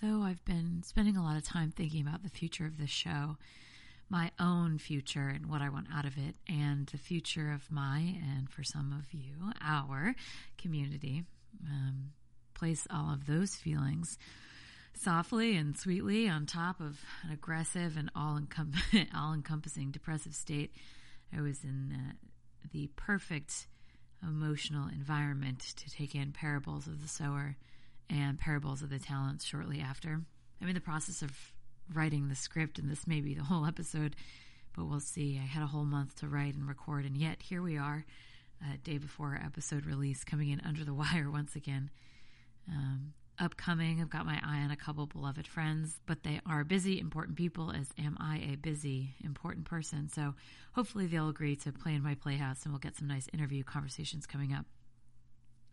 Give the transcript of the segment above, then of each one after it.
So, I've been spending a lot of time thinking about the future of this show, my own future and what I want out of it, and the future of my, and for some of you, our community. Um, place all of those feelings softly and sweetly on top of an aggressive and all encompassing depressive state. I was in uh, the perfect emotional environment to take in parables of the sower and parables of the talents shortly after. I'm in the process of writing the script, and this may be the whole episode, but we'll see. I had a whole month to write and record, and yet here we are, a day before episode release, coming in under the wire once again. Um, upcoming, I've got my eye on a couple beloved friends, but they are busy, important people, as am I a busy, important person. So hopefully they'll agree to play in my playhouse and we'll get some nice interview conversations coming up.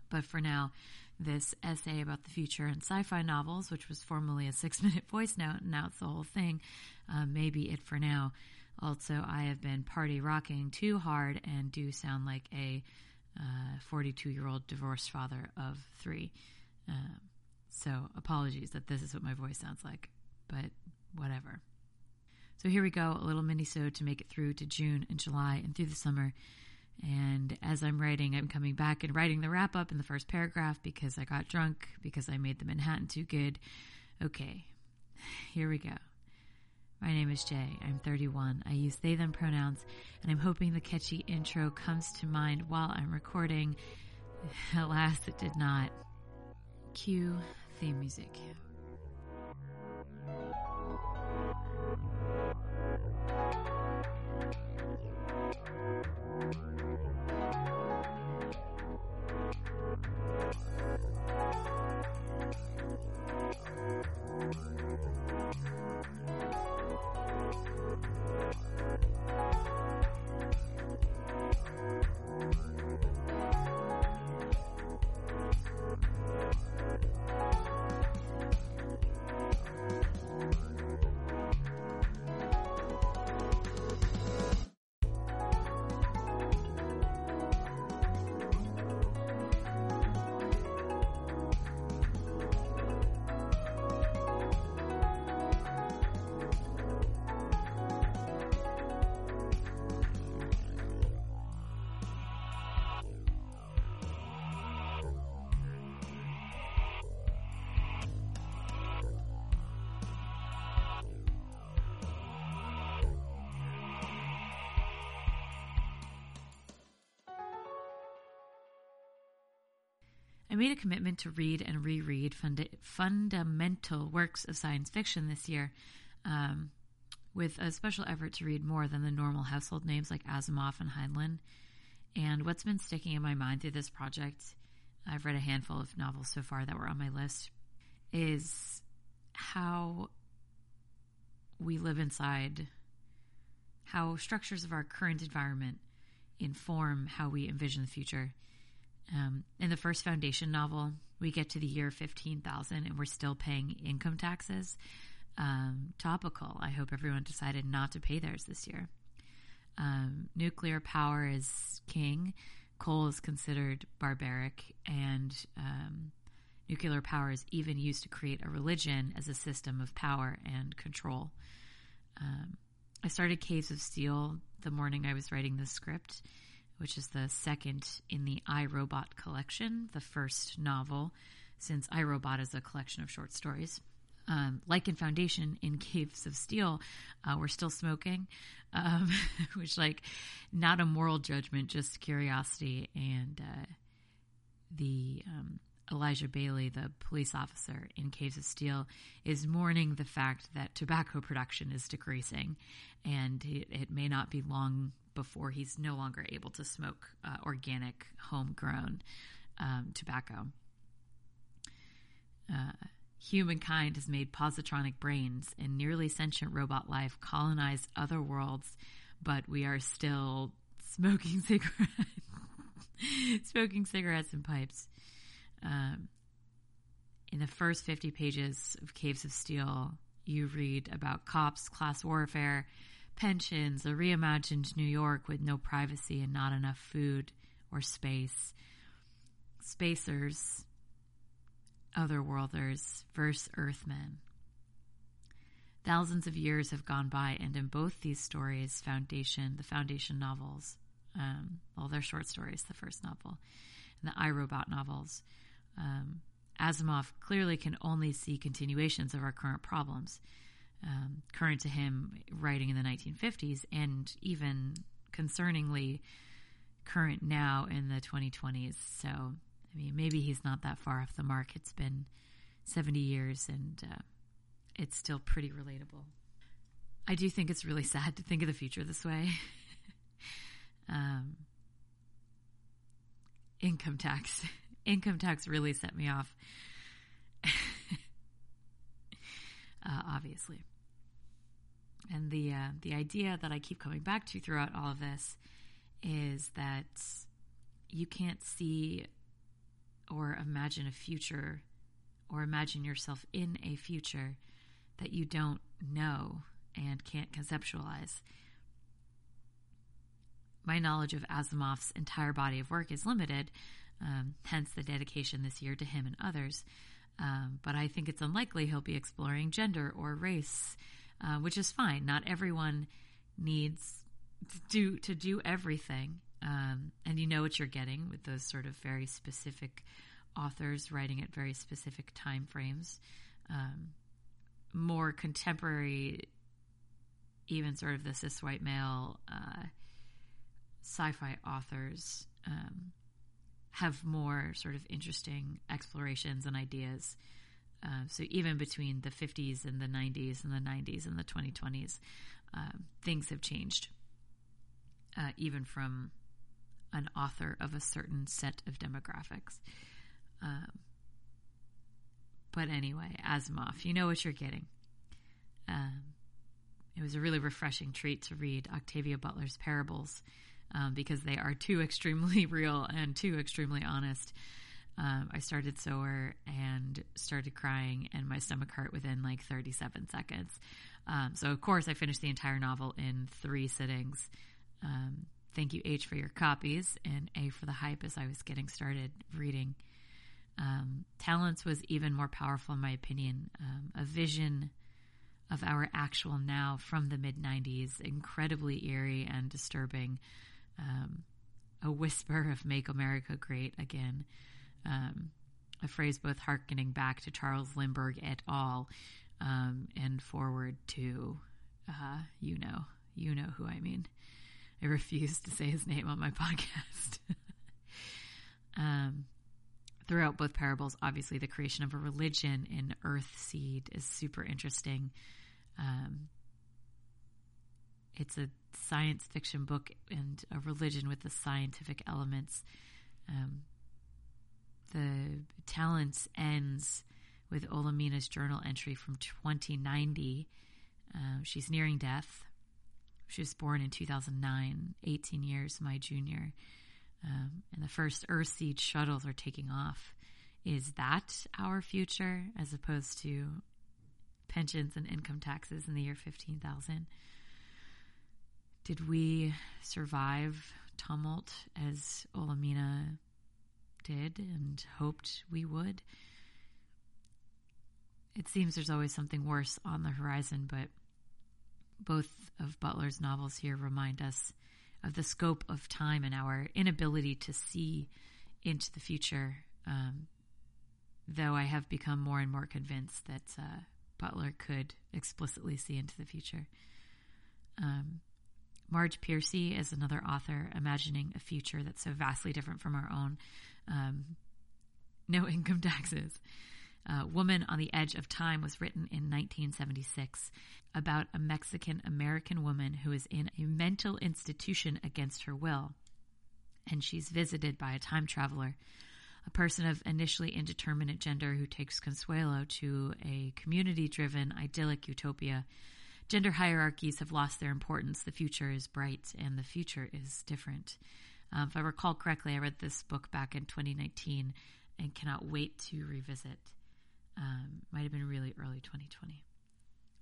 But for now, this essay about the future and sci-fi novels, which was formerly a six-minute voice note, and now it's the whole thing, uh, may be it for now. Also, I have been party rocking too hard and do sound like a 42 uh, year old divorced father of three. Um, so apologies that this is what my voice sounds like, but whatever. So here we go, a little mini so to make it through to June and July and through the summer. And as I'm writing, I'm coming back and writing the wrap up in the first paragraph because I got drunk, because I made the Manhattan too good. Okay, here we go. My name is Jay. I'm 31. I use they them pronouns, and I'm hoping the catchy intro comes to mind while I'm recording. Alas, it did not. Cue theme music. I made a commitment to read and reread funda- fundamental works of science fiction this year, um, with a special effort to read more than the normal household names like Asimov and Heinlein. And what's been sticking in my mind through this project, I've read a handful of novels so far that were on my list, is how we live inside, how structures of our current environment inform how we envision the future um, in the first foundation novel, we get to the year 15,000 and we're still paying income taxes. Um, topical. I hope everyone decided not to pay theirs this year. Um, nuclear power is king. Coal is considered barbaric, and um, nuclear power is even used to create a religion as a system of power and control. Um, I started Caves of Steel the morning I was writing the script which is the second in the I, Robot collection, the first novel, since I, Robot is a collection of short stories. Um, like in Foundation, in Caves of Steel, uh, we're still smoking, um, which, like, not a moral judgment, just curiosity. And uh, the um, Elijah Baley, the police officer in Caves of Steel, is mourning the fact that tobacco production is decreasing, and it, it may not be long before he's no longer able to smoke uh, organic, homegrown um, tobacco. Uh, humankind has made positronic brains and nearly sentient robot life colonized other worlds, but we are still smoking cigarettes, smoking cigarettes and pipes. Um, in the first 50 pages of Caves of Steel, you read about cops, class warfare, pensions, a reimagined New York with no privacy and not enough food or space, spacers, Otherworlders versus Earthmen. Thousands of years have gone by, and in both these stories, Foundation, the Foundation novels, um, well, they're short stories, the first novel, and the I, Robot novels, um, Asimov clearly can only see continuations of our current problems. Um, current to him, writing in the 1950s, and even concerningly current now in the 2020s. So, I mean, maybe he's not that far off the mark. It's been 70 years, and uh, it's still pretty relatable. I do think it's really sad to think of the future this way. um, income tax. income tax really set me off. Uh, obviously. And the uh, the idea that I keep coming back to throughout all of this is that you can't see or imagine a future or imagine yourself in a future that you don't know and can't conceptualize. My knowledge of Asimov's entire body of work is limited, um, hence the dedication this year to him and others. Um, but I think it's unlikely he'll be exploring gender or race, uh, which is fine. Not everyone needs to do to do everything, um, and you know what you're getting with those sort of very specific authors writing at very specific time frames. Um, more contemporary, even sort of the cis white male uh, sci-fi authors um, have more sort of interesting explorations and ideas. Uh, so even between the 50s and the 90s and the 90s and the 2020s, um, things have changed. Uh, even from an author of a certain set of demographics. Um, but anyway, Asimov, you know what you're getting. Um, it was a really refreshing treat to read Octavia Butler's parables um, because they are too extremely real and too extremely honest. Um, I started Sower and started crying, and my stomach hurt within like 37 seconds. Um, so, of course, I finished the entire novel in three sittings. Um, thank you, H, for your copies, and A for the hype as I was getting started reading. Um, Talents was even more powerful, in my opinion. Um, a vision of our actual now from the mid 90s, incredibly eerie and disturbing. Um, a whisper of Make America Great Again. Um, a phrase both harkening back to Charles Lindbergh et al. Um, and forward to, uh, you know, you know who I mean. I refuse to say his name on my podcast. um, throughout both parables, obviously the creation of a religion in Earthseed is super interesting. Um, it's a science fiction book and a religion with the scientific elements. Um, the Talents ends with Olamina's journal entry from 2090. Uh, she's nearing death. She was born in 2009, 18 years my junior um, and the first Earthseed shuttles are taking off. Is that our future as opposed to pensions and income taxes in the year 15,000? Did we survive tumult as Olamina did and hoped we would? It seems there's always something worse on the horizon, but both of Butler's novels here remind us of the scope of time and our inability to see into the future. Um, though I have become more and more convinced that uh, Butler could explicitly see into the future. Um, Marge Piercy is another author imagining a future that's so vastly different from our own. Um, no income taxes. Uh, Woman on the Edge of Time was written in 1976 about a Mexican American woman who is in a mental institution against her will. And she's visited by a time traveler, a person of initially indeterminate gender who takes Consuelo to a community driven, idyllic utopia. Gender hierarchies have lost their importance. The future is bright and the future is different. Um, if I recall correctly, I read this book back in 2019 and cannot wait to revisit. Um, might have been really early 2020.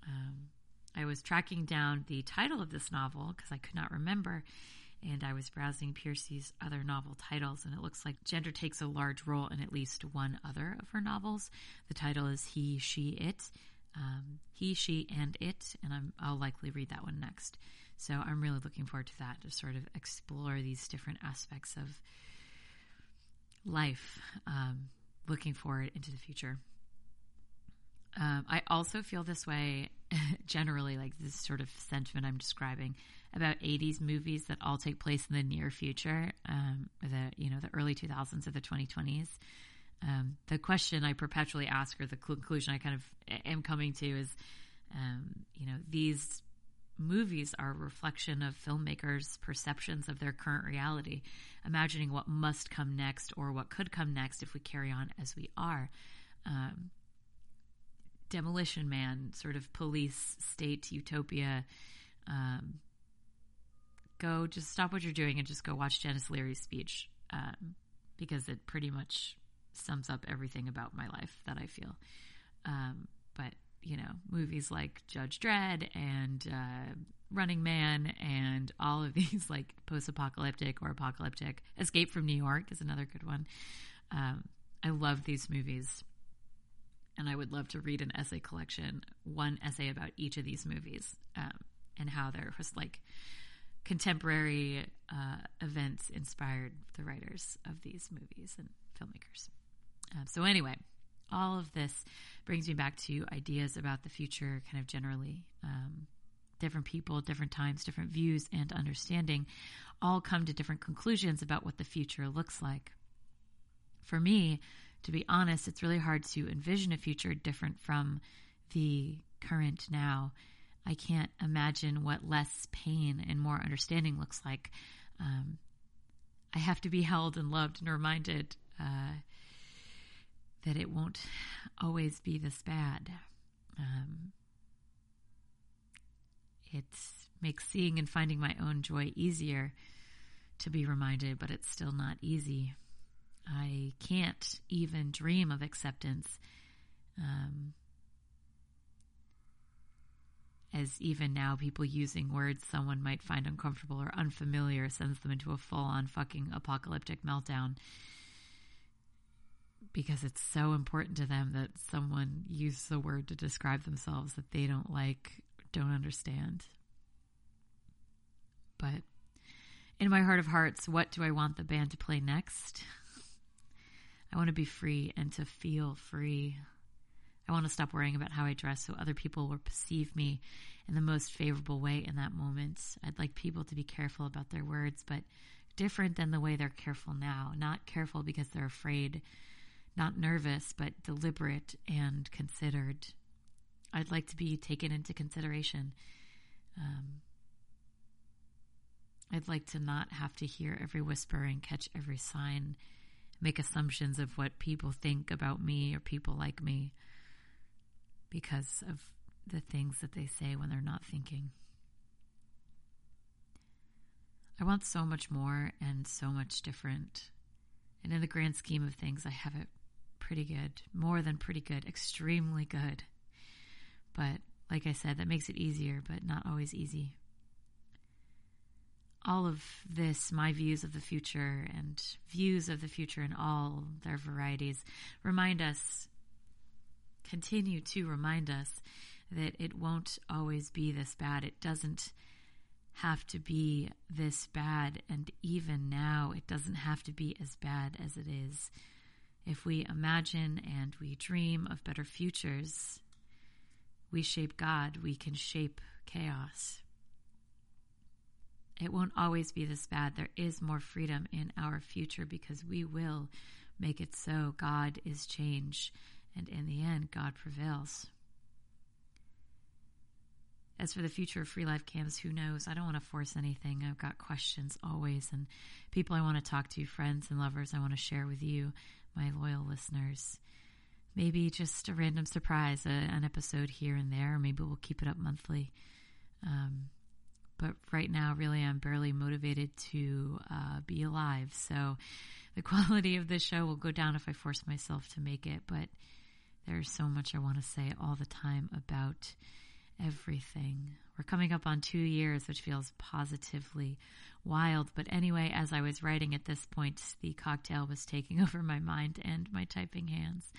Um, I was tracking down the title of this novel because I could not remember, and I was browsing Piercy's other novel titles, and it looks like gender takes a large role in at least one other of her novels. The title is He, She, It. Um, he, she, and it, and I'm, I'll likely read that one next. So I'm really looking forward to that to sort of explore these different aspects of life, um, looking forward into the future. Um, I also feel this way generally, like this sort of sentiment I'm describing about 80s movies that all take place in the near future, um, the you know the early 2000s or the 2020s. Um, the question I perpetually ask, or the conclusion I kind of am coming to, is um, you know these movies are a reflection of filmmakers' perceptions of their current reality, imagining what must come next or what could come next if we carry on as we are. Um, Demolition Man, sort of police state utopia. Um, go, just stop what you're doing and just go watch Denis Leary's speech um, because it pretty much sums up everything about my life that I feel. Um, but you know, movies like Judge Dredd and uh, Running Man and all of these like post-apocalyptic or apocalyptic. Escape from New York is another good one. Um, I love these movies and I would love to read an essay collection, one essay about each of these movies um, and how they're just like contemporary uh, events inspired the writers of these movies and filmmakers. Uh, so, anyway, all of this brings me back to ideas about the future, kind of generally. Um, different people, different times, different views, and understanding all come to different conclusions about what the future looks like. For me, to be honest, it's really hard to envision a future different from the current now. I can't imagine what less pain and more understanding looks like. Um, I have to be held and loved and reminded uh, that it won't always be this bad. Um, it makes seeing and finding my own joy easier to be reminded, but it's still not easy. I can't even dream of acceptance. Um, as even now, people using words someone might find uncomfortable or unfamiliar sends them into a full on fucking apocalyptic meltdown because it's so important to them that someone uses a word to describe themselves that they don't like, don't understand. But in my heart of hearts, what do I want the band to play next? I want to be free and to feel free. I want to stop worrying about how I dress so other people will perceive me in the most favorable way in that moment. I'd like people to be careful about their words, but different than the way they're careful now. Not careful because they're afraid, not nervous, but deliberate and considered. I'd like to be taken into consideration. Um, I'd like to not have to hear every whisper and catch every sign make assumptions of what people think about me or people like me because of the things that they say when they're not thinking. I want so much more and so much different. And in the grand scheme of things, I have it pretty good, more than pretty good, extremely good. But like I said, that makes it easier, but not always easy all of this, my views of the future and views of the future in all their varieties, remind us, continue to remind us that it won't always be this bad. It doesn't have to be this bad. And even now, it doesn't have to be as bad as it is. If we imagine and we dream of better futures, we shape God, we can shape chaos. It won't always be this bad. There is more freedom in our future because we will make it so. God is change, and in the end, God prevails. As for the future of Free Live Cams, who knows? I don't want to force anything. I've got questions always, and people I want to talk to, friends and lovers I want to share with you, my loyal listeners. Maybe just a random surprise, a, an episode here and there. Maybe we'll keep it up monthly. Um, but right now, really, I'm barely motivated to uh, be alive. So the quality of this show will go down if I force myself to make it. But there's so much I want to say all the time about everything We're coming up on two years, which feels positively wild. But anyway, as I was writing at this point, the cocktail was taking over my mind and my typing hands.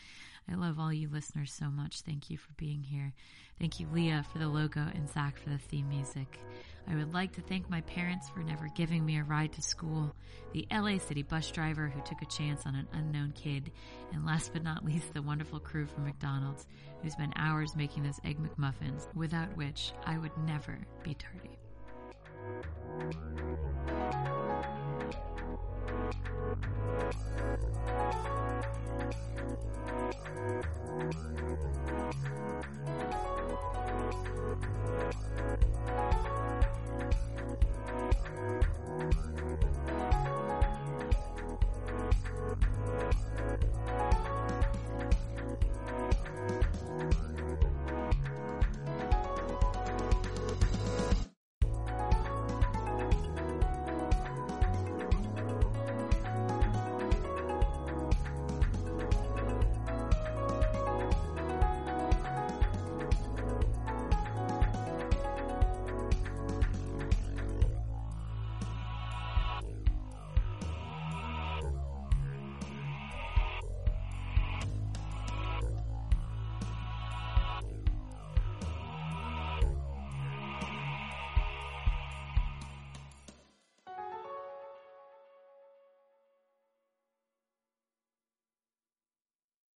I love all you listeners so much. Thank you for being here. Thank you, Leah, for the logo and Zach for the theme music. I would like to thank my parents for never giving me a ride to school, the LA City bus driver who took a chance on an unknown kid, and last but not least, the wonderful crew from McDonald's who spent hours making those Egg McMuffins, without which I would never be tardy.